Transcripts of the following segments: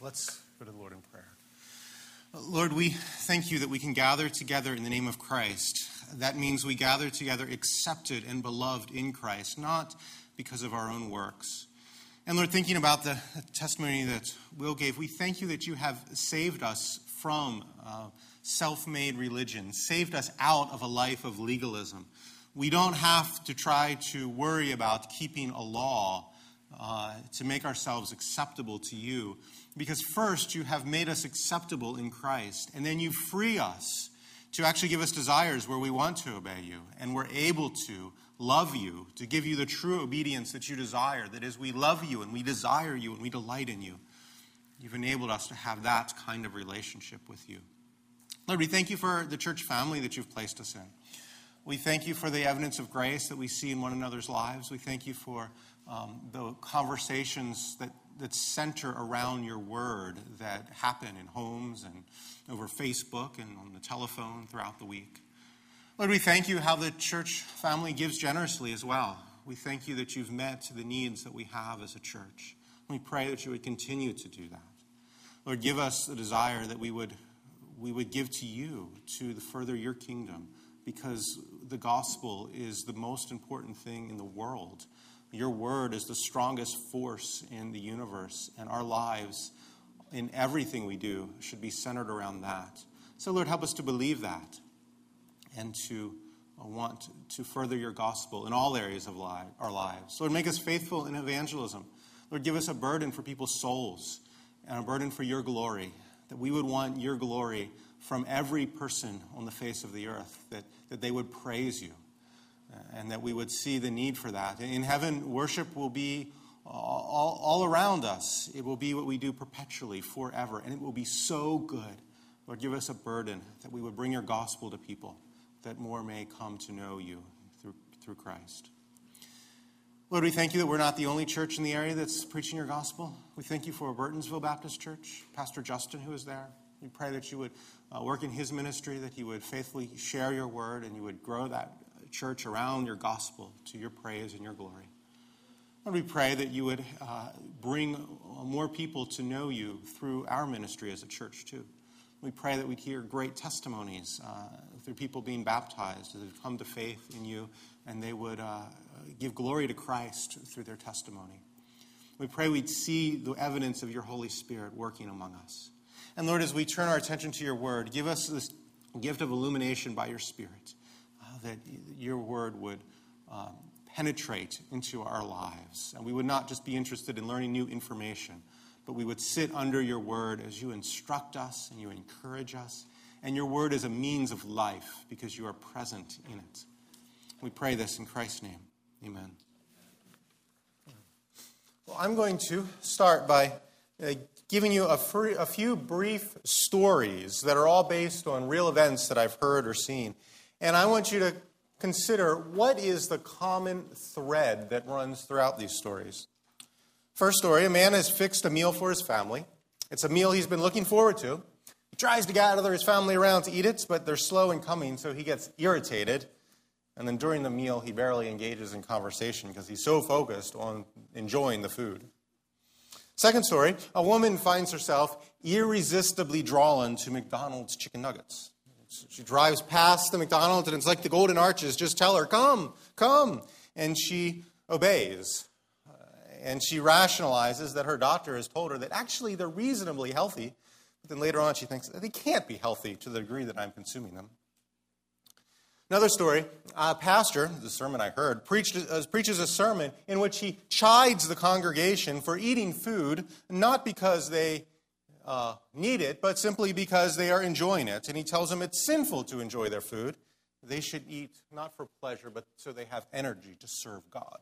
Let's go to the Lord in prayer. Lord, we thank you that we can gather together in the name of Christ. That means we gather together accepted and beloved in Christ, not because of our own works. And Lord, thinking about the testimony that Will gave, we thank you that you have saved us from uh, self made religion, saved us out of a life of legalism. We don't have to try to worry about keeping a law uh, to make ourselves acceptable to you. Because first, you have made us acceptable in Christ, and then you free us to actually give us desires where we want to obey you, and we're able to love you, to give you the true obedience that you desire. That is, we love you and we desire you and we delight in you. You've enabled us to have that kind of relationship with you. Lord, we thank you for the church family that you've placed us in. We thank you for the evidence of grace that we see in one another's lives. We thank you for um, the conversations that, that center around your word that happen in homes and over Facebook and on the telephone throughout the week. Lord, we thank you how the church family gives generously as well. We thank you that you've met the needs that we have as a church. We pray that you would continue to do that. Lord, give us the desire that we would, we would give to you to the further your kingdom because the gospel is the most important thing in the world. Your word is the strongest force in the universe, and our lives in everything we do should be centered around that. So, Lord, help us to believe that and to want to further your gospel in all areas of our lives. Lord, make us faithful in evangelism. Lord, give us a burden for people's souls and a burden for your glory, that we would want your glory from every person on the face of the earth, that, that they would praise you and that we would see the need for that. In heaven, worship will be all, all around us. It will be what we do perpetually, forever, and it will be so good. Lord, give us a burden that we would bring your gospel to people, that more may come to know you through, through Christ. Lord, we thank you that we're not the only church in the area that's preaching your gospel. We thank you for Burtonsville Baptist Church, Pastor Justin, who is there. We pray that you would uh, work in his ministry, that he would faithfully share your word, and you would grow that church around your gospel to your praise and your glory. Lord, we pray that you would uh, bring more people to know you through our ministry as a church, too. We pray that we'd hear great testimonies uh, through people being baptized as they've come to faith in you, and they would uh, give glory to Christ through their testimony. We pray we'd see the evidence of your Holy Spirit working among us. And Lord, as we turn our attention to your word, give us this gift of illumination by your Spirit that your word would um, penetrate into our lives. And we would not just be interested in learning new information, but we would sit under your word as you instruct us and you encourage us. And your word is a means of life because you are present in it. We pray this in Christ's name. Amen. Well, I'm going to start by uh, giving you a, free, a few brief stories that are all based on real events that I've heard or seen. And I want you to consider what is the common thread that runs throughout these stories. First story a man has fixed a meal for his family. It's a meal he's been looking forward to. He tries to gather his family around to eat it, but they're slow in coming, so he gets irritated. And then during the meal, he barely engages in conversation because he's so focused on enjoying the food. Second story a woman finds herself irresistibly drawn to McDonald's chicken nuggets. She drives past the McDonald's and it's like the golden arches. Just tell her, come, come. And she obeys. Uh, and she rationalizes that her doctor has told her that actually they're reasonably healthy. But then later on, she thinks they can't be healthy to the degree that I'm consuming them. Another story a pastor, the sermon I heard, preached, uh, preaches a sermon in which he chides the congregation for eating food not because they uh, need it, but simply because they are enjoying it. And he tells them it's sinful to enjoy their food. They should eat not for pleasure, but so they have energy to serve God.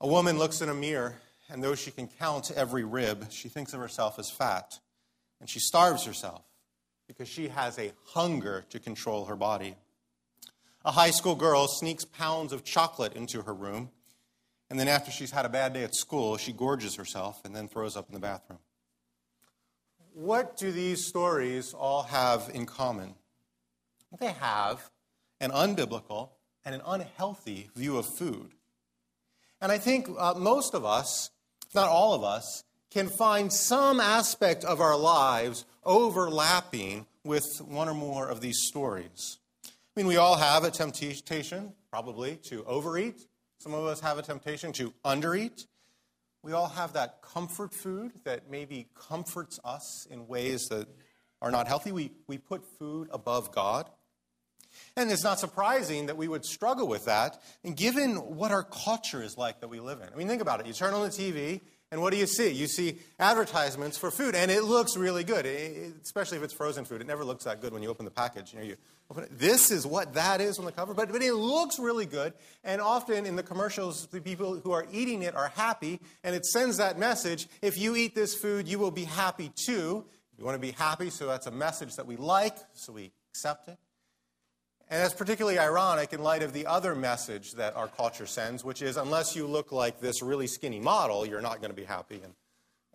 A woman looks in a mirror, and though she can count every rib, she thinks of herself as fat. And she starves herself because she has a hunger to control her body. A high school girl sneaks pounds of chocolate into her room, and then after she's had a bad day at school, she gorges herself and then throws up in the bathroom what do these stories all have in common? They have an unbiblical and an unhealthy view of food. And I think uh, most of us, if not all of us, can find some aspect of our lives overlapping with one or more of these stories. I mean, we all have a temptation, probably, to overeat. Some of us have a temptation to undereat. We all have that comfort food that maybe comforts us in ways that are not healthy. We, we put food above God. And it's not surprising that we would struggle with that, and given what our culture is like that we live in. I mean, think about it. You turn on the TV, and what do you see? You see advertisements for food, and it looks really good, it, especially if it's frozen food. It never looks that good when you open the package. You know, you open it. This is what that is on the cover, but, but it looks really good. And often in the commercials, the people who are eating it are happy, and it sends that message if you eat this food, you will be happy too. You want to be happy, so that's a message that we like, so we accept it. And that's particularly ironic in light of the other message that our culture sends, which is unless you look like this really skinny model, you're not going to be happy. And,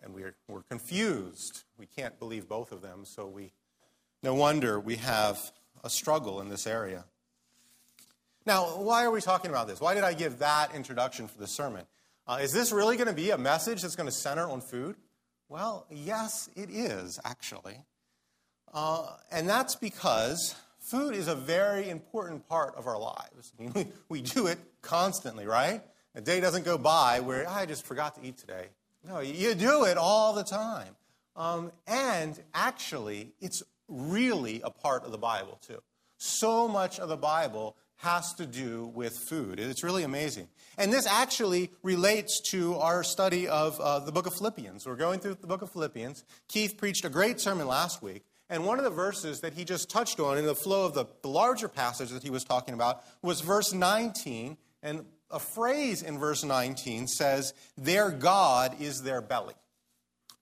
and we're, we're confused. We can't believe both of them, so we, no wonder we have a struggle in this area. Now, why are we talking about this? Why did I give that introduction for the sermon? Uh, is this really going to be a message that's going to center on food? Well, yes, it is, actually. Uh, and that's because food is a very important part of our lives. I mean, we, we do it constantly, right? A day doesn't go by where I just forgot to eat today. No, you do it all the time. Um, and actually, it's really a part of the Bible, too. So much of the Bible has to do with food. It's really amazing. And this actually relates to our study of uh, the book of Philippians. We're going through the book of Philippians. Keith preached a great sermon last week and one of the verses that he just touched on in the flow of the, the larger passage that he was talking about was verse 19. And a phrase in verse 19 says, Their God is their belly.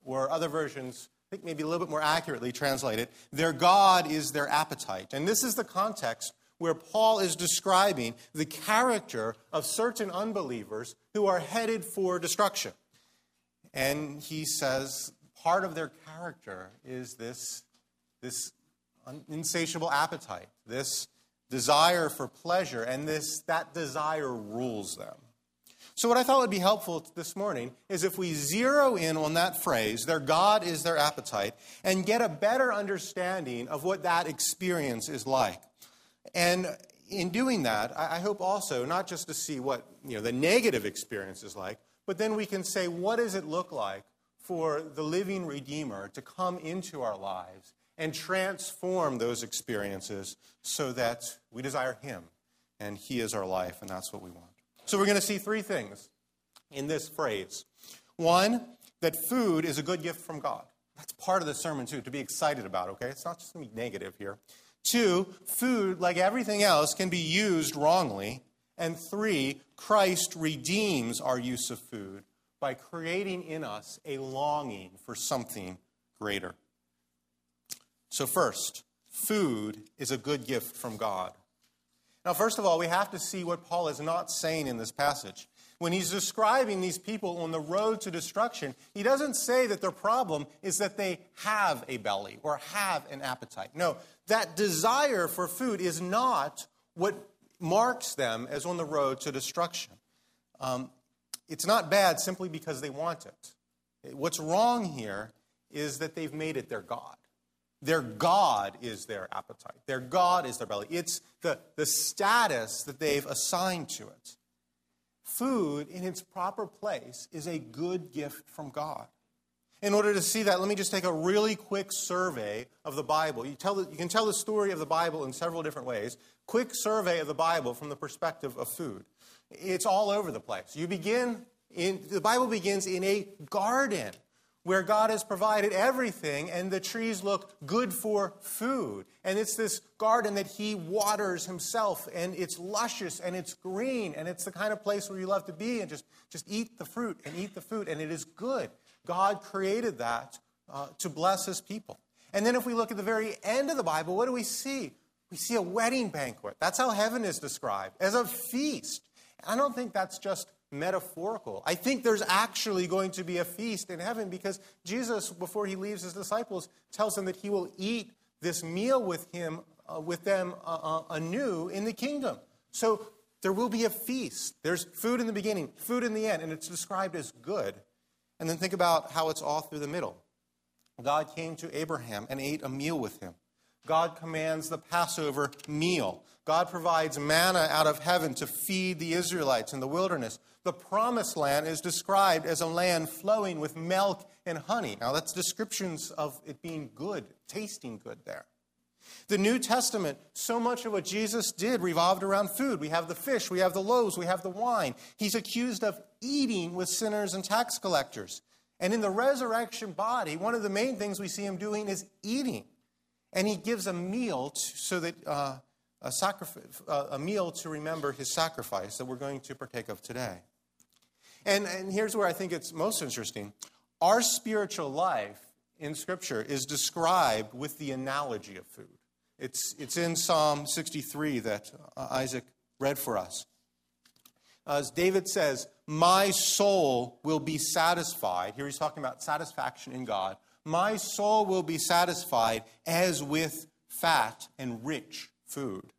Or other versions, I think maybe a little bit more accurately translated, Their God is their appetite. And this is the context where Paul is describing the character of certain unbelievers who are headed for destruction. And he says part of their character is this this insatiable appetite, this desire for pleasure, and this, that desire rules them. So, what I thought would be helpful this morning is if we zero in on that phrase, their God is their appetite, and get a better understanding of what that experience is like. And in doing that, I hope also not just to see what you know, the negative experience is like, but then we can say, what does it look like for the living Redeemer to come into our lives and transform those experiences so that we desire Him and He is our life, and that's what we want. So we're going to see three things in this phrase. One, that food is a good gift from God. That's part of the sermon, too, to be excited about, okay? It's not just going to be negative here. Two, food, like everything else, can be used wrongly. And three, Christ redeems our use of food by creating in us a longing for something greater. So, first, food is a good gift from God. Now, first of all, we have to see what Paul is not saying in this passage. When he's describing these people on the road to destruction, he doesn't say that their problem is that they have a belly or have an appetite. No, that desire for food is not what marks them as on the road to destruction. Um, it's not bad simply because they want it. What's wrong here is that they've made it their God. Their God is their appetite. Their God is their belly. It's the, the status that they've assigned to it. Food, in its proper place, is a good gift from God. In order to see that, let me just take a really quick survey of the Bible. You, tell, you can tell the story of the Bible in several different ways. Quick survey of the Bible from the perspective of food. It's all over the place. You begin in, the Bible begins in a garden where God has provided everything and the trees look good for food. And it's this garden that He waters Himself, and it's luscious and it's green, and it's the kind of place where you love to be and just, just eat the fruit and eat the food, and it is good. God created that uh, to bless His people. And then if we look at the very end of the Bible, what do we see? We see a wedding banquet. That's how heaven is described as a feast. I don't think that's just metaphorical. I think there's actually going to be a feast in heaven because Jesus, before he leaves his disciples, tells them that he will eat this meal with him, uh, with them uh, uh, anew in the kingdom. So there will be a feast. There's food in the beginning, food in the end, and it's described as good. And then think about how it's all through the middle. God came to Abraham and ate a meal with him. God commands the Passover meal. God provides manna out of heaven to feed the Israelites in the wilderness. The promised land is described as a land flowing with milk and honey. Now, that's descriptions of it being good, tasting good there. The New Testament, so much of what Jesus did revolved around food. We have the fish, we have the loaves, we have the wine. He's accused of eating with sinners and tax collectors. And in the resurrection body, one of the main things we see him doing is eating. And he gives a meal to, so that uh, a, uh, a meal to remember his sacrifice that we're going to partake of today. And, and here's where I think it's most interesting. Our spiritual life in Scripture is described with the analogy of food. It's, it's in Psalm 63 that uh, Isaac read for us. As David says, My soul will be satisfied. Here he's talking about satisfaction in God. My soul will be satisfied as with fat and rich food.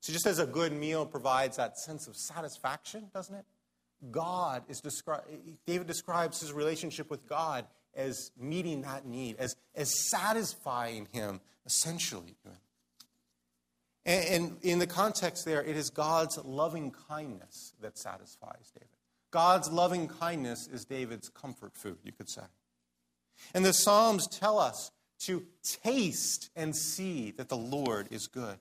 So, just as a good meal provides that sense of satisfaction, doesn't it? God is described, David describes his relationship with God as meeting that need, as, as satisfying him, essentially. And, and in the context there, it is God's loving kindness that satisfies David. God's loving kindness is David's comfort food, you could say. And the Psalms tell us to taste and see that the Lord is good.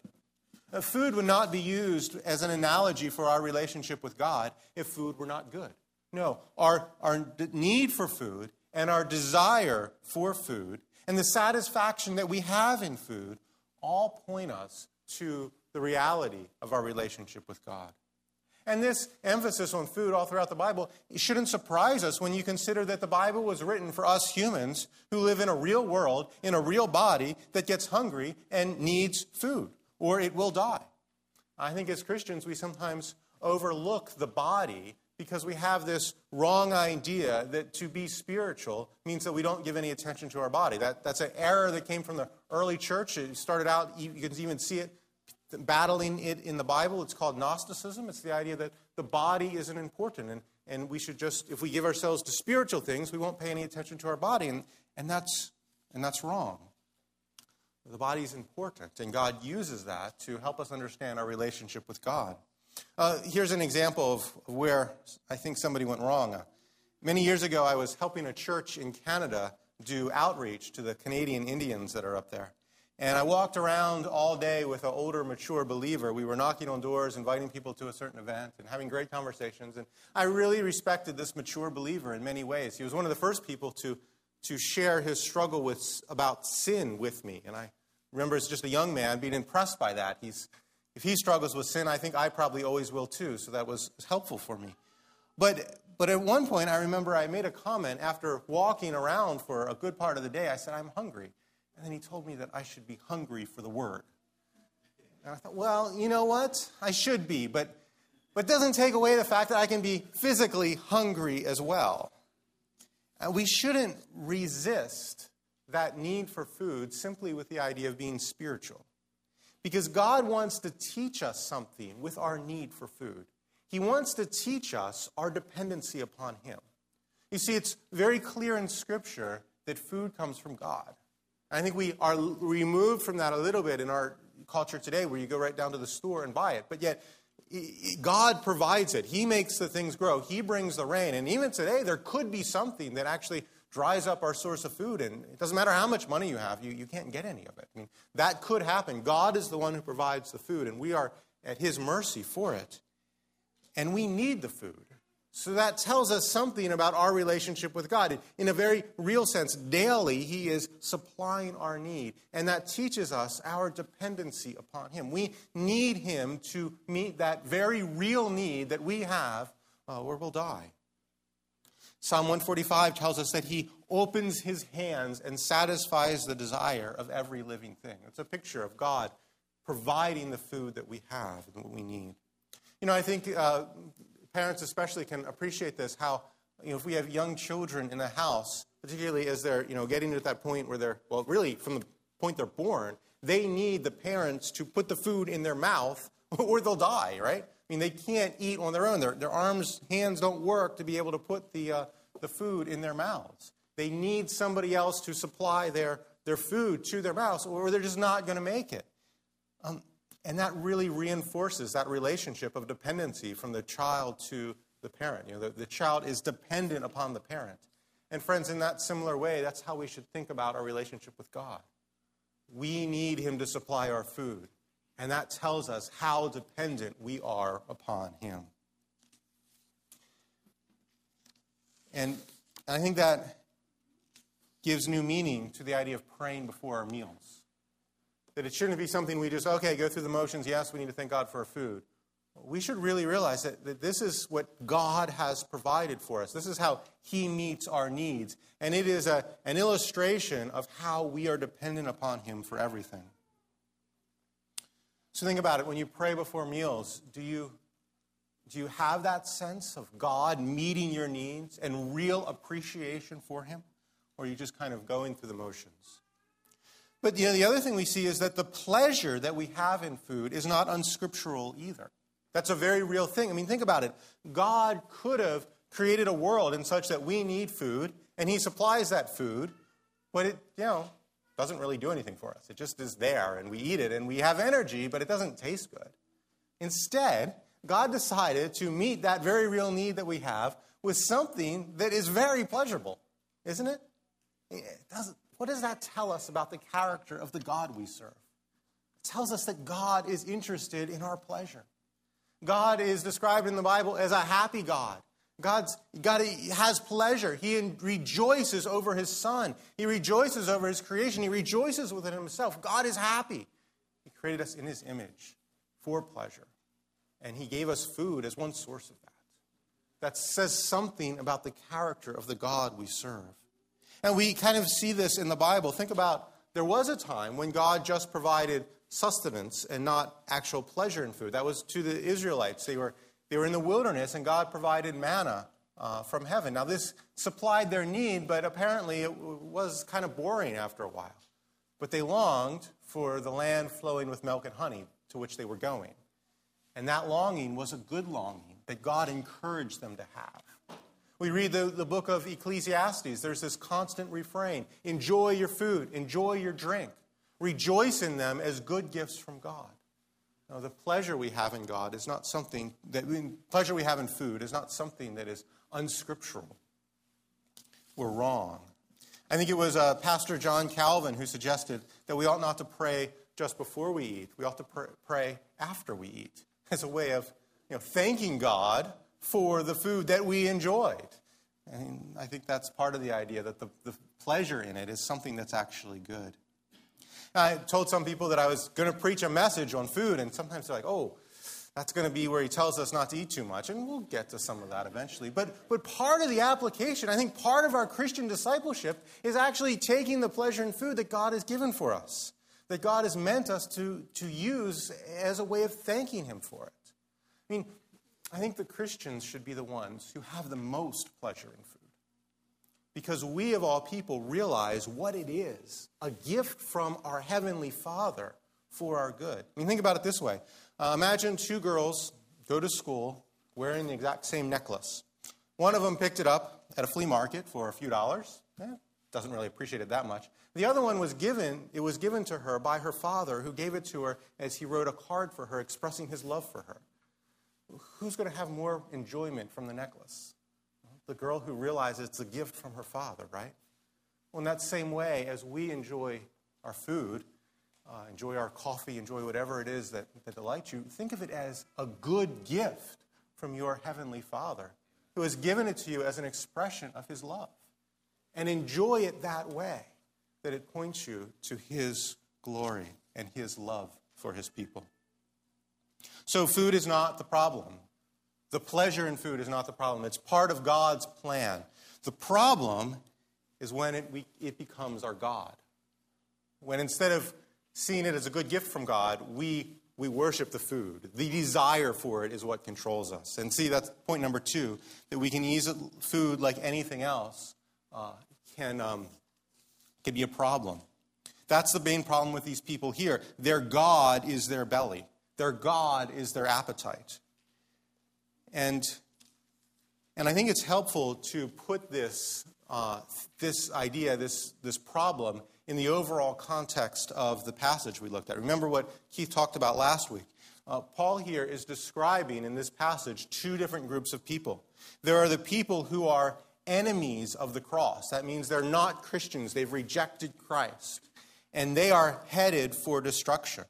Food would not be used as an analogy for our relationship with God if food were not good. No, our, our need for food and our desire for food and the satisfaction that we have in food all point us to the reality of our relationship with God. And this emphasis on food all throughout the Bible shouldn't surprise us when you consider that the Bible was written for us humans who live in a real world, in a real body that gets hungry and needs food, or it will die. I think as Christians, we sometimes overlook the body because we have this wrong idea that to be spiritual means that we don't give any attention to our body. That, that's an error that came from the early church. It started out, you can even see it battling it in the Bible. It's called Gnosticism. It's the idea that the body isn't important. And, and we should just, if we give ourselves to spiritual things, we won't pay any attention to our body. And, and, that's, and that's wrong. The body is important, and God uses that to help us understand our relationship with God. Uh, here's an example of where I think somebody went wrong. Uh, many years ago, I was helping a church in Canada do outreach to the Canadian Indians that are up there. And I walked around all day with an older, mature believer. We were knocking on doors, inviting people to a certain event, and having great conversations. And I really respected this mature believer in many ways. He was one of the first people to, to share his struggle with, about sin with me. And I remember as just a young man being impressed by that. He's, if he struggles with sin, I think I probably always will too. So that was helpful for me. But, but at one point, I remember I made a comment after walking around for a good part of the day. I said, I'm hungry. And then he told me that I should be hungry for the word. And I thought, well, you know what? I should be, but but doesn't take away the fact that I can be physically hungry as well. And we shouldn't resist that need for food simply with the idea of being spiritual. Because God wants to teach us something with our need for food. He wants to teach us our dependency upon Him. You see, it's very clear in Scripture that food comes from God. I think we are removed from that a little bit in our culture today where you go right down to the store and buy it. But yet, God provides it. He makes the things grow. He brings the rain. And even today, there could be something that actually dries up our source of food. And it doesn't matter how much money you have, you, you can't get any of it. I mean, that could happen. God is the one who provides the food, and we are at His mercy for it. And we need the food. So that tells us something about our relationship with God. In a very real sense, daily, He is supplying our need. And that teaches us our dependency upon Him. We need Him to meet that very real need that we have uh, or we'll die. Psalm 145 tells us that He opens His hands and satisfies the desire of every living thing. It's a picture of God providing the food that we have and what we need. You know, I think uh, parents especially can appreciate this how you know if we have young children in the house particularly as they're you know getting to that point where they're well really from the point they're born they need the parents to put the food in their mouth or they'll die right i mean they can't eat on their own their, their arms hands don't work to be able to put the, uh, the food in their mouths. They need somebody else to supply their, their food to their mouths, or they're just not going to make it. Um, and that really reinforces that relationship of dependency from the child to the parent. You know, the, the child is dependent upon the parent. And friends, in that similar way, that's how we should think about our relationship with God. We need Him to supply our food. And that tells us how dependent we are upon Him. And I think that gives new meaning to the idea of praying before our meals. That it shouldn't be something we just, okay, go through the motions. Yes, we need to thank God for our food. We should really realize that, that this is what God has provided for us. This is how He meets our needs. And it is a, an illustration of how we are dependent upon Him for everything. So think about it. When you pray before meals, do you, do you have that sense of God meeting your needs and real appreciation for Him? Or are you just kind of going through the motions? But you know, the other thing we see is that the pleasure that we have in food is not unscriptural either. That's a very real thing. I mean, think about it. God could have created a world in such that we need food, and He supplies that food, but it, you know, doesn't really do anything for us. It just is there, and we eat it, and we have energy, but it doesn't taste good. Instead, God decided to meet that very real need that we have with something that is very pleasurable, isn't it? it doesn't, what does that tell us about the character of the God we serve? It tells us that God is interested in our pleasure. God is described in the Bible as a happy God. God's, God has pleasure. He rejoices over his son. He rejoices over his creation. He rejoices within himself. God is happy. He created us in his image for pleasure. And he gave us food as one source of that. That says something about the character of the God we serve. And we kind of see this in the Bible. Think about there was a time when God just provided sustenance and not actual pleasure in food. That was to the Israelites. They were, they were in the wilderness, and God provided manna uh, from heaven. Now, this supplied their need, but apparently it was kind of boring after a while. But they longed for the land flowing with milk and honey to which they were going. And that longing was a good longing that God encouraged them to have. We read the, the book of Ecclesiastes. There's this constant refrain enjoy your food, enjoy your drink, rejoice in them as good gifts from God. Now, the pleasure we have in God is not something that, pleasure we have in food is not something that is unscriptural. We're wrong. I think it was uh, Pastor John Calvin who suggested that we ought not to pray just before we eat. We ought to pr- pray after we eat as a way of you know, thanking God for the food that we enjoyed. I think that's part of the idea that the, the pleasure in it is something that's actually good. I told some people that I was going to preach a message on food, and sometimes they're like, oh, that's going to be where he tells us not to eat too much. And we'll get to some of that eventually. But, but part of the application, I think part of our Christian discipleship is actually taking the pleasure in food that God has given for us, that God has meant us to, to use as a way of thanking him for it. I mean, I think the Christians should be the ones who have the most pleasure in food. Because we, of all people, realize what it is a gift from our Heavenly Father for our good. I mean, think about it this way uh, Imagine two girls go to school wearing the exact same necklace. One of them picked it up at a flea market for a few dollars. Eh, doesn't really appreciate it that much. The other one was given, it was given to her by her father, who gave it to her as he wrote a card for her expressing his love for her who's going to have more enjoyment from the necklace? The girl who realizes it's a gift from her father, right? Well, in that same way, as we enjoy our food, uh, enjoy our coffee, enjoy whatever it is that, that delights you, think of it as a good gift from your heavenly Father who has given it to you as an expression of his love. And enjoy it that way, that it points you to his glory and his love for his people. So, food is not the problem. The pleasure in food is not the problem. It's part of God's plan. The problem is when it, we, it becomes our God. When instead of seeing it as a good gift from God, we, we worship the food. The desire for it is what controls us. And see, that's point number two that we can use food like anything else uh, can, um, can be a problem. That's the main problem with these people here. Their God is their belly. Their God is their appetite. And And I think it's helpful to put this, uh, this idea, this, this problem, in the overall context of the passage we looked at. Remember what Keith talked about last week. Uh, Paul here is describing in this passage two different groups of people. There are the people who are enemies of the cross. That means they're not Christians, they've rejected Christ, and they are headed for destruction.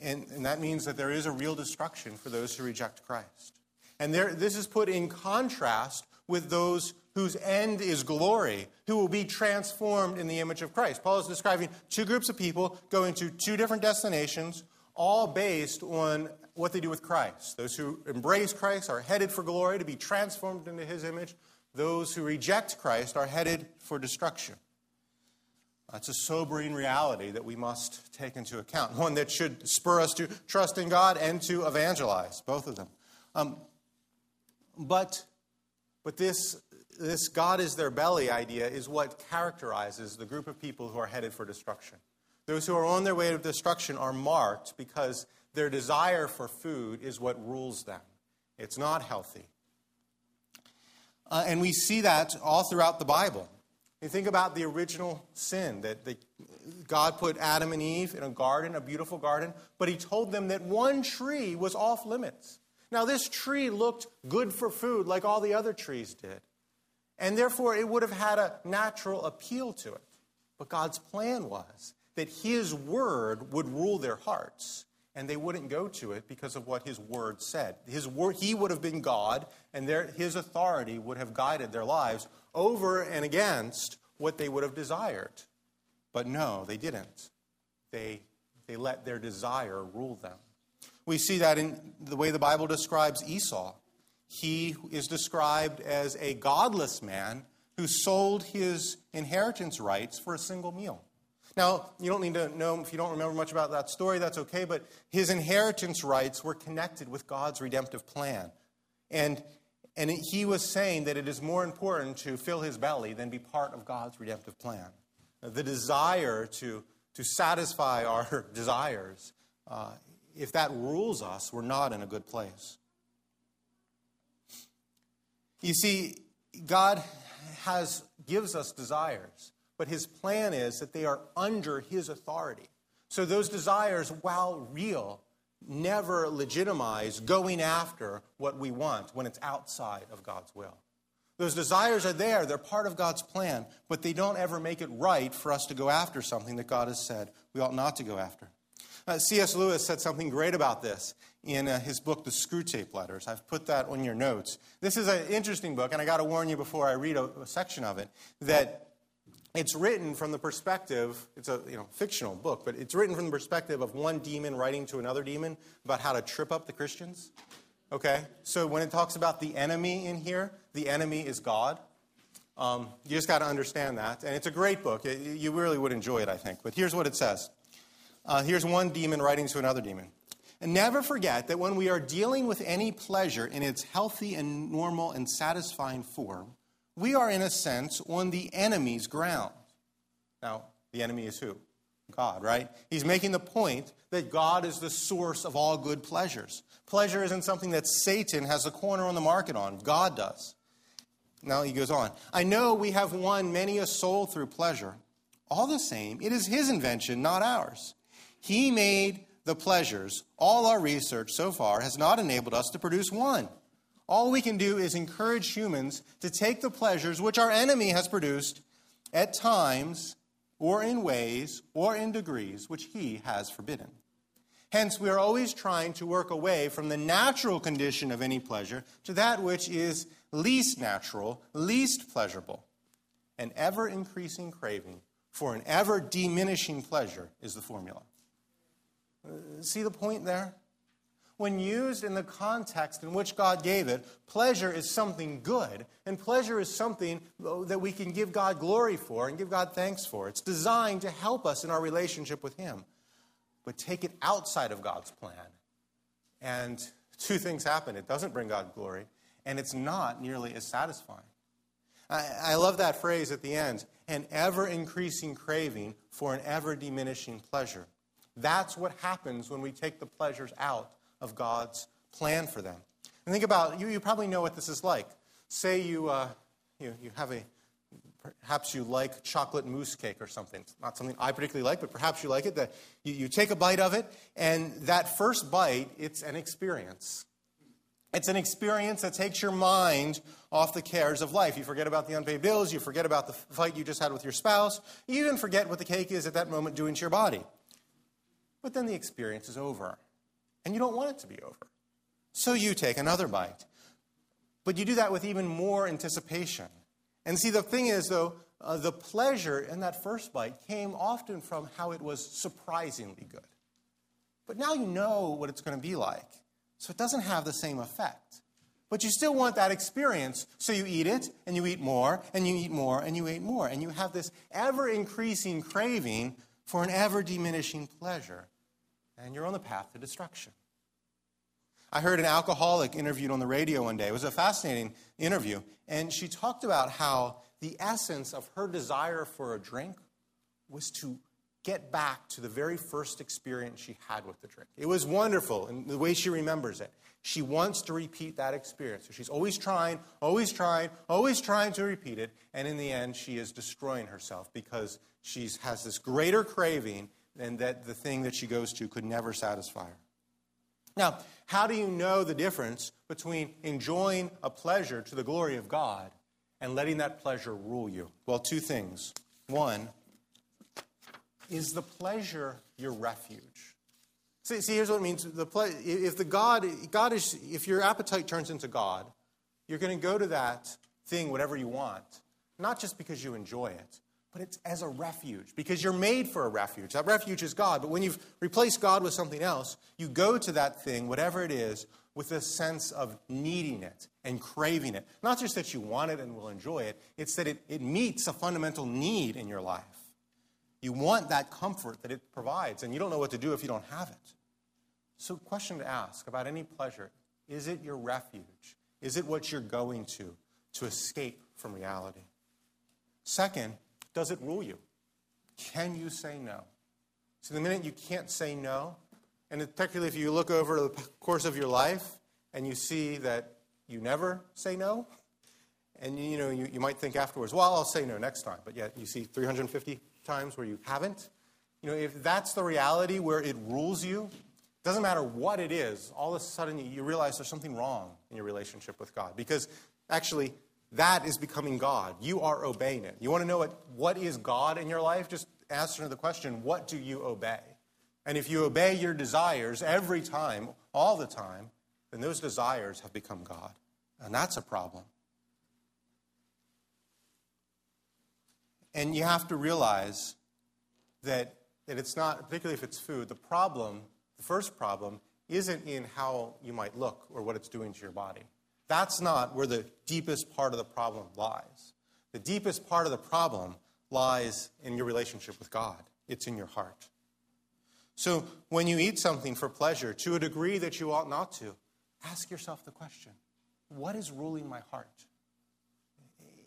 And, and that means that there is a real destruction for those who reject Christ. And there, this is put in contrast with those whose end is glory, who will be transformed in the image of Christ. Paul is describing two groups of people going to two different destinations, all based on what they do with Christ. Those who embrace Christ are headed for glory, to be transformed into his image. Those who reject Christ are headed for destruction. That's a sobering reality that we must take into account, one that should spur us to trust in God and to evangelize, both of them. Um, but, but this, this God is their belly idea is what characterizes the group of people who are headed for destruction. Those who are on their way to destruction are marked because their desire for food is what rules them. It's not healthy. Uh, and we see that all throughout the Bible. You think about the original sin that, that God put Adam and Eve in a garden, a beautiful garden, but He told them that one tree was off limits. Now, this tree looked good for food like all the other trees did, and therefore it would have had a natural appeal to it. But God's plan was that His word would rule their hearts, and they wouldn't go to it because of what His word said. His word, he would have been God, and their, His authority would have guided their lives over and against what they would have desired. But no, they didn't. They, they let their desire rule them. We see that in the way the Bible describes Esau. He is described as a godless man who sold his inheritance rights for a single meal. Now, you don't need to know, if you don't remember much about that story, that's okay, but his inheritance rights were connected with God's redemptive plan. And and he was saying that it is more important to fill his belly than be part of God's redemptive plan. The desire to, to satisfy our desires, uh, if that rules us, we're not in a good place. You see, God has, gives us desires, but his plan is that they are under his authority. So those desires, while real, never legitimize going after what we want when it's outside of God's will. Those desires are there, they're part of God's plan, but they don't ever make it right for us to go after something that God has said we ought not to go after. Uh, C.S. Lewis said something great about this in uh, his book, The Screwtape Letters. I've put that on your notes. This is an interesting book, and I got to warn you before I read a, a section of it that it's written from the perspective, it's a you know, fictional book, but it's written from the perspective of one demon writing to another demon about how to trip up the Christians. Okay? So when it talks about the enemy in here, the enemy is God. Um, you just got to understand that. And it's a great book. It, you really would enjoy it, I think. But here's what it says uh, here's one demon writing to another demon. And never forget that when we are dealing with any pleasure in its healthy and normal and satisfying form, we are, in a sense, on the enemy's ground. Now, the enemy is who? God, right? He's making the point that God is the source of all good pleasures. Pleasure isn't something that Satan has a corner on the market on, God does. Now he goes on I know we have won many a soul through pleasure. All the same, it is his invention, not ours. He made the pleasures. All our research so far has not enabled us to produce one. All we can do is encourage humans to take the pleasures which our enemy has produced at times or in ways or in degrees which he has forbidden. Hence, we are always trying to work away from the natural condition of any pleasure to that which is least natural, least pleasurable. An ever increasing craving for an ever diminishing pleasure is the formula. Uh, see the point there? When used in the context in which God gave it, pleasure is something good, and pleasure is something uh, that we can give God glory for and give God thanks for. It's designed to help us in our relationship with Him. But take it outside of God's plan, and two things happen it doesn't bring God glory, and it's not nearly as satisfying. I, I love that phrase at the end an ever increasing craving for an ever diminishing pleasure. That's what happens when we take the pleasures out of God's plan for them. And think about, you, you probably know what this is like. Say you, uh, you, you have a, perhaps you like chocolate mousse cake or something. It's not something I particularly like, but perhaps you like it. That you, you take a bite of it, and that first bite, it's an experience. It's an experience that takes your mind off the cares of life. You forget about the unpaid bills, you forget about the fight you just had with your spouse, you even forget what the cake is at that moment doing to your body. But then the experience is over, and you don't want it to be over. So you take another bite. But you do that with even more anticipation. And see, the thing is, though, uh, the pleasure in that first bite came often from how it was surprisingly good. But now you know what it's going to be like. So it doesn't have the same effect. But you still want that experience, so you eat it, and you eat more, and you eat more, and you eat more. And you have this ever increasing craving for an ever diminishing pleasure. And you're on the path to destruction. I heard an alcoholic interviewed on the radio one day. It was a fascinating interview. And she talked about how the essence of her desire for a drink was to get back to the very first experience she had with the drink. It was wonderful in the way she remembers it. She wants to repeat that experience. So she's always trying, always trying, always trying to repeat it. And in the end, she is destroying herself because she has this greater craving and that the thing that she goes to could never satisfy her. Now, how do you know the difference between enjoying a pleasure to the glory of God and letting that pleasure rule you? Well, two things. One, is the pleasure your refuge? See, see here's what it means. The ple- if the God, God is, if your appetite turns into God, you're going to go to that thing, whatever you want, not just because you enjoy it, but it's as a refuge because you're made for a refuge. That refuge is God. But when you've replaced God with something else, you go to that thing, whatever it is, with a sense of needing it and craving it. Not just that you want it and will enjoy it, it's that it, it meets a fundamental need in your life. You want that comfort that it provides, and you don't know what to do if you don't have it. So, question to ask about any pleasure is it your refuge? Is it what you're going to to escape from reality? Second, does it rule you? Can you say no? So, the minute you can't say no, and particularly if you look over the course of your life and you see that you never say no, and you know you, you might think afterwards, well, I'll say no next time, but yet you see 350 times where you haven't. You know, if that's the reality where it rules you, doesn't matter what it is, all of a sudden you realize there's something wrong in your relationship with God. Because actually, that is becoming God. You are obeying it. You want to know what, what is God in your life? Just answer the question what do you obey? And if you obey your desires every time, all the time, then those desires have become God. And that's a problem. And you have to realize that, that it's not, particularly if it's food, the problem, the first problem, isn't in how you might look or what it's doing to your body. That's not where the deepest part of the problem lies. The deepest part of the problem lies in your relationship with God, it's in your heart. So when you eat something for pleasure, to a degree that you ought not to, ask yourself the question what is ruling my heart?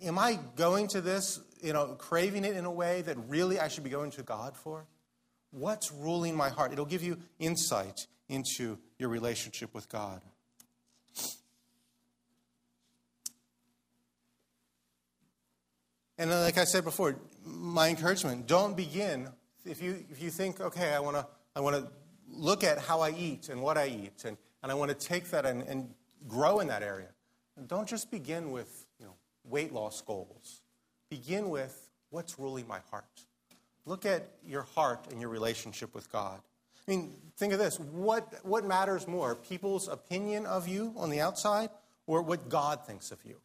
Am I going to this, you know, craving it in a way that really I should be going to God for? What's ruling my heart? It'll give you insight into your relationship with God. And like I said before, my encouragement, don't begin if you if you think, okay, I want to I want to look at how I eat and what I eat, and, and I want to take that and, and grow in that area. Don't just begin with you know weight loss goals. Begin with what's ruling my heart. Look at your heart and your relationship with God. I mean, think of this. What, what matters more, people's opinion of you on the outside or what God thinks of you?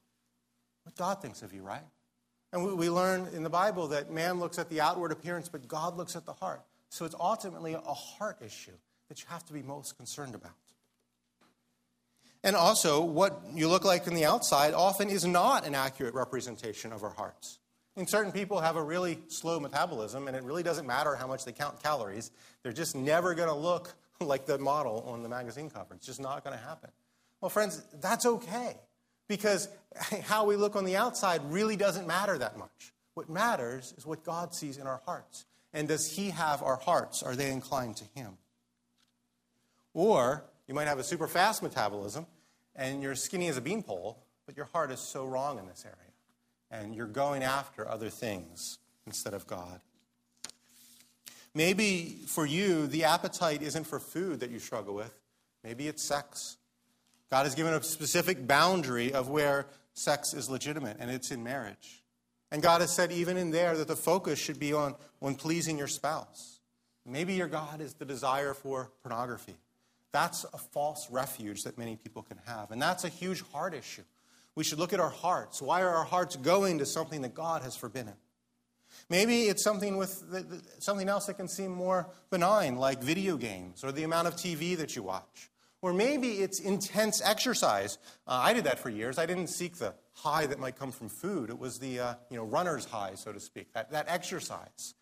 What God thinks of you, right? And we, we learn in the Bible that man looks at the outward appearance, but God looks at the heart. So it's ultimately a heart issue that you have to be most concerned about. And also, what you look like on the outside often is not an accurate representation of our hearts. And certain people have a really slow metabolism, and it really doesn't matter how much they count calories. They're just never going to look like the model on the magazine cover. It's just not going to happen. Well, friends, that's okay because how we look on the outside really doesn't matter that much. What matters is what God sees in our hearts. And does He have our hearts? Are they inclined to Him? Or you might have a super fast metabolism, and you're skinny as a beanpole, but your heart is so wrong in this area. And you're going after other things instead of God. Maybe for you, the appetite isn't for food that you struggle with, maybe it's sex. God has given a specific boundary of where sex is legitimate, and it's in marriage. And God has said, even in there, that the focus should be on, on pleasing your spouse. Maybe your God is the desire for pornography. That's a false refuge that many people can have. And that's a huge heart issue. We should look at our hearts. Why are our hearts going to something that God has forbidden? Maybe it's something with the, the, something else that can seem more benign, like video games or the amount of TV that you watch. Or maybe it's intense exercise. Uh, I did that for years. I didn't seek the high that might come from food. It was the uh, you know runner's high, so to speak. That, that exercise.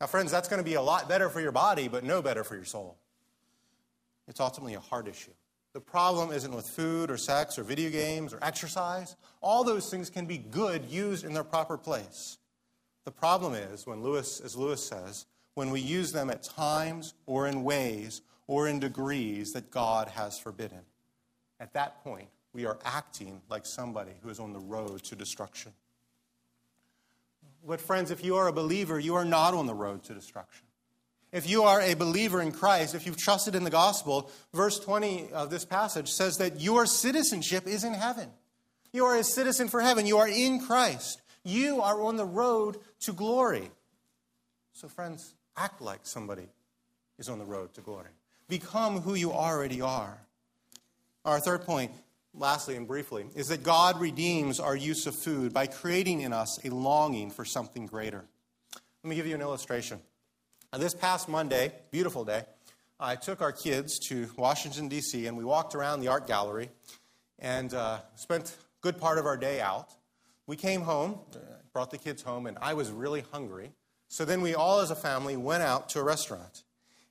Now, friends, that's going to be a lot better for your body, but no better for your soul. It's ultimately a heart issue. The problem isn't with food or sex or video games or exercise. All those things can be good used in their proper place. The problem is when Lewis, as Lewis says, when we use them at times or in ways or in degrees that God has forbidden. At that point, we are acting like somebody who is on the road to destruction. But, friends, if you are a believer, you are not on the road to destruction. If you are a believer in Christ, if you've trusted in the gospel, verse 20 of this passage says that your citizenship is in heaven. You are a citizen for heaven. You are in Christ. You are on the road to glory. So, friends, act like somebody is on the road to glory. Become who you already are. Our third point, lastly and briefly, is that God redeems our use of food by creating in us a longing for something greater. Let me give you an illustration. This past Monday, beautiful day, I took our kids to Washington, D.C., and we walked around the art gallery and uh, spent a good part of our day out. We came home, brought the kids home, and I was really hungry. So then we all, as a family, went out to a restaurant.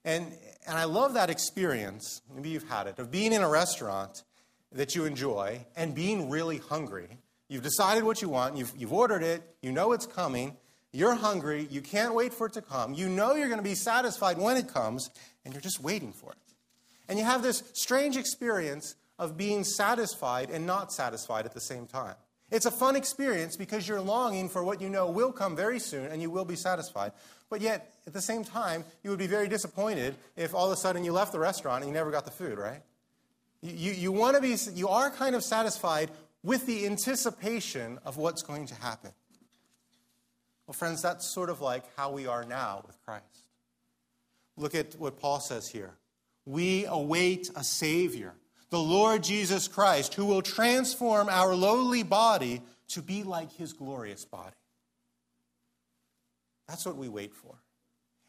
And, and I love that experience, maybe you've had it, of being in a restaurant that you enjoy and being really hungry. You've decided what you want, you've, you've ordered it, you know it's coming, you're hungry, you can't wait for it to come, you know you're going to be satisfied when it comes, and you're just waiting for it. And you have this strange experience of being satisfied and not satisfied at the same time. It's a fun experience because you're longing for what you know will come very soon and you will be satisfied. But yet, at the same time, you would be very disappointed if all of a sudden you left the restaurant and you never got the food, right? You, you, you want to be, you are kind of satisfied with the anticipation of what's going to happen. Well, friends, that's sort of like how we are now with Christ. Look at what Paul says here. We await a Savior the Lord Jesus Christ, who will transform our lowly body to be like his glorious body. That's what we wait for.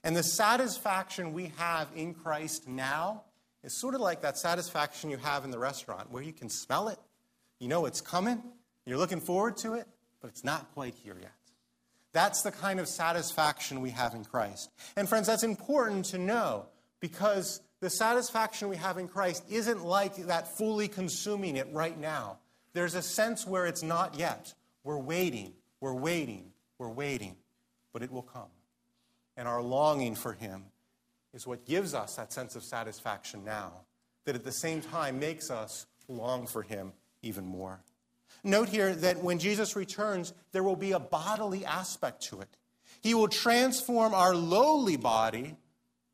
And the satisfaction we have in Christ now is sort of like that satisfaction you have in the restaurant where you can smell it, you know it's coming, you're looking forward to it, but it's not quite here yet. That's the kind of satisfaction we have in Christ. And friends, that's important to know because the satisfaction we have in Christ isn't like that fully consuming it right now. There's a sense where it's not yet. We're waiting, we're waiting, we're waiting, but it will come. And our longing for Him is what gives us that sense of satisfaction now, that at the same time makes us long for Him even more. Note here that when Jesus returns, there will be a bodily aspect to it. He will transform our lowly body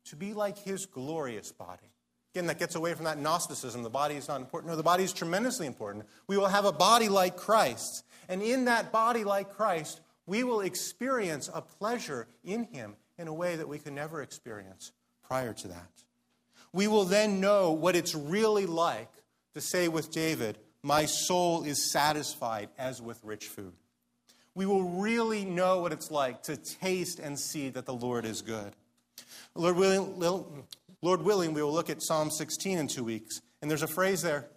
to be like his glorious body. Again, that gets away from that Gnosticism. The body is not important. No, the body is tremendously important. We will have a body like Christ. And in that body like Christ, we will experience a pleasure in him in a way that we could never experience prior to that. We will then know what it's really like to say with David, My soul is satisfied as with rich food. We will really know what it's like to taste and see that the Lord is good. Lord willing, Lord willing, we will look at Psalm 16 in two weeks. And there's a phrase there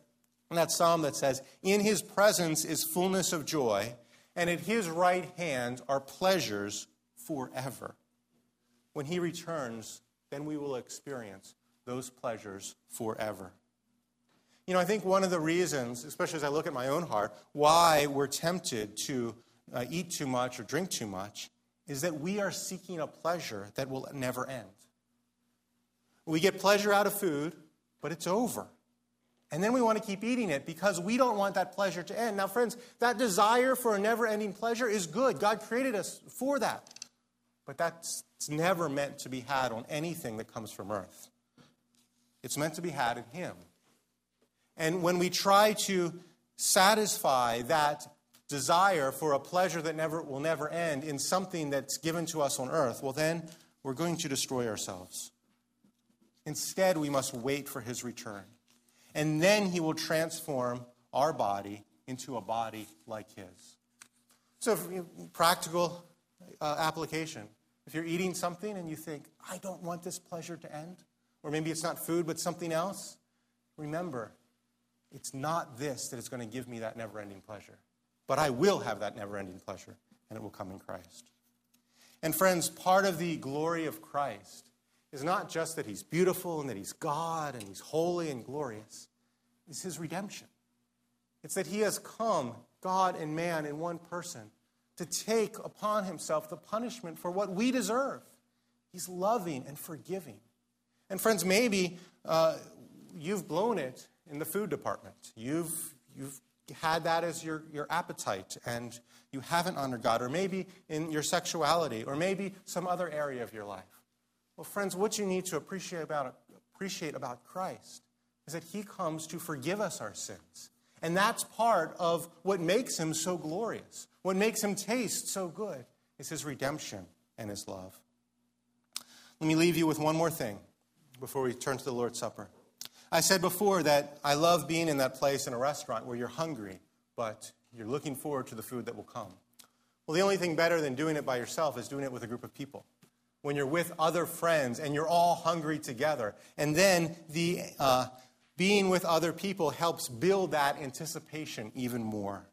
in that psalm that says, In his presence is fullness of joy, and at his right hand are pleasures forever. When he returns, then we will experience those pleasures forever. You know, I think one of the reasons, especially as I look at my own heart, why we're tempted to uh, eat too much or drink too much is that we are seeking a pleasure that will never end. We get pleasure out of food, but it's over. And then we want to keep eating it because we don't want that pleasure to end. Now, friends, that desire for a never ending pleasure is good. God created us for that. But that's never meant to be had on anything that comes from earth. It's meant to be had in Him. And when we try to satisfy that desire for a pleasure that never, will never end in something that's given to us on earth, well, then we're going to destroy ourselves. Instead, we must wait for His return. And then He will transform our body into a body like His. So, practical uh, application. If you're eating something and you think, I don't want this pleasure to end, or maybe it's not food but something else, remember, it's not this that is going to give me that never ending pleasure. But I will have that never ending pleasure, and it will come in Christ. And friends, part of the glory of Christ is not just that he's beautiful and that he's God and he's holy and glorious, it's his redemption. It's that he has come, God and man in one person, to take upon himself the punishment for what we deserve. He's loving and forgiving. And friends, maybe uh, you've blown it in the food department. You've, you've had that as your, your appetite and you haven't honored God, or maybe in your sexuality, or maybe some other area of your life. Well, friends, what you need to appreciate about, appreciate about Christ is that he comes to forgive us our sins. And that's part of what makes him so glorious. What makes him taste so good is his redemption and his love. Let me leave you with one more thing before we turn to the Lord's Supper. I said before that I love being in that place in a restaurant where you're hungry, but you're looking forward to the food that will come. Well, the only thing better than doing it by yourself is doing it with a group of people. When you're with other friends and you're all hungry together. And then the uh, being with other people helps build that anticipation even more.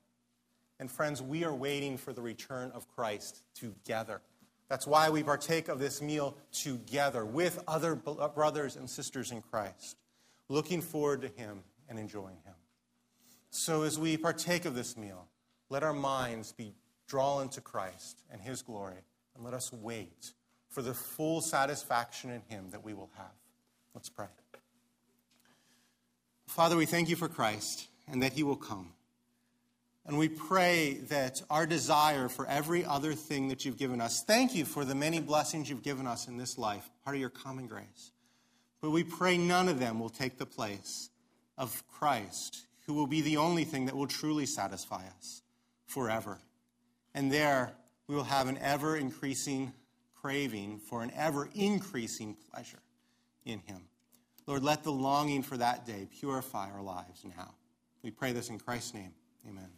And friends, we are waiting for the return of Christ together. That's why we partake of this meal together with other brothers and sisters in Christ, looking forward to Him and enjoying Him. So, as we partake of this meal, let our minds be drawn to Christ and His glory, and let us wait for the full satisfaction in Him that we will have. Let's pray. Father, we thank you for Christ and that He will come. And we pray that our desire for every other thing that you've given us, thank you for the many blessings you've given us in this life, part of your common grace. But we pray none of them will take the place of Christ, who will be the only thing that will truly satisfy us forever. And there we will have an ever increasing craving for an ever increasing pleasure in Him. Lord, let the longing for that day purify our lives now. We pray this in Christ's name. Amen.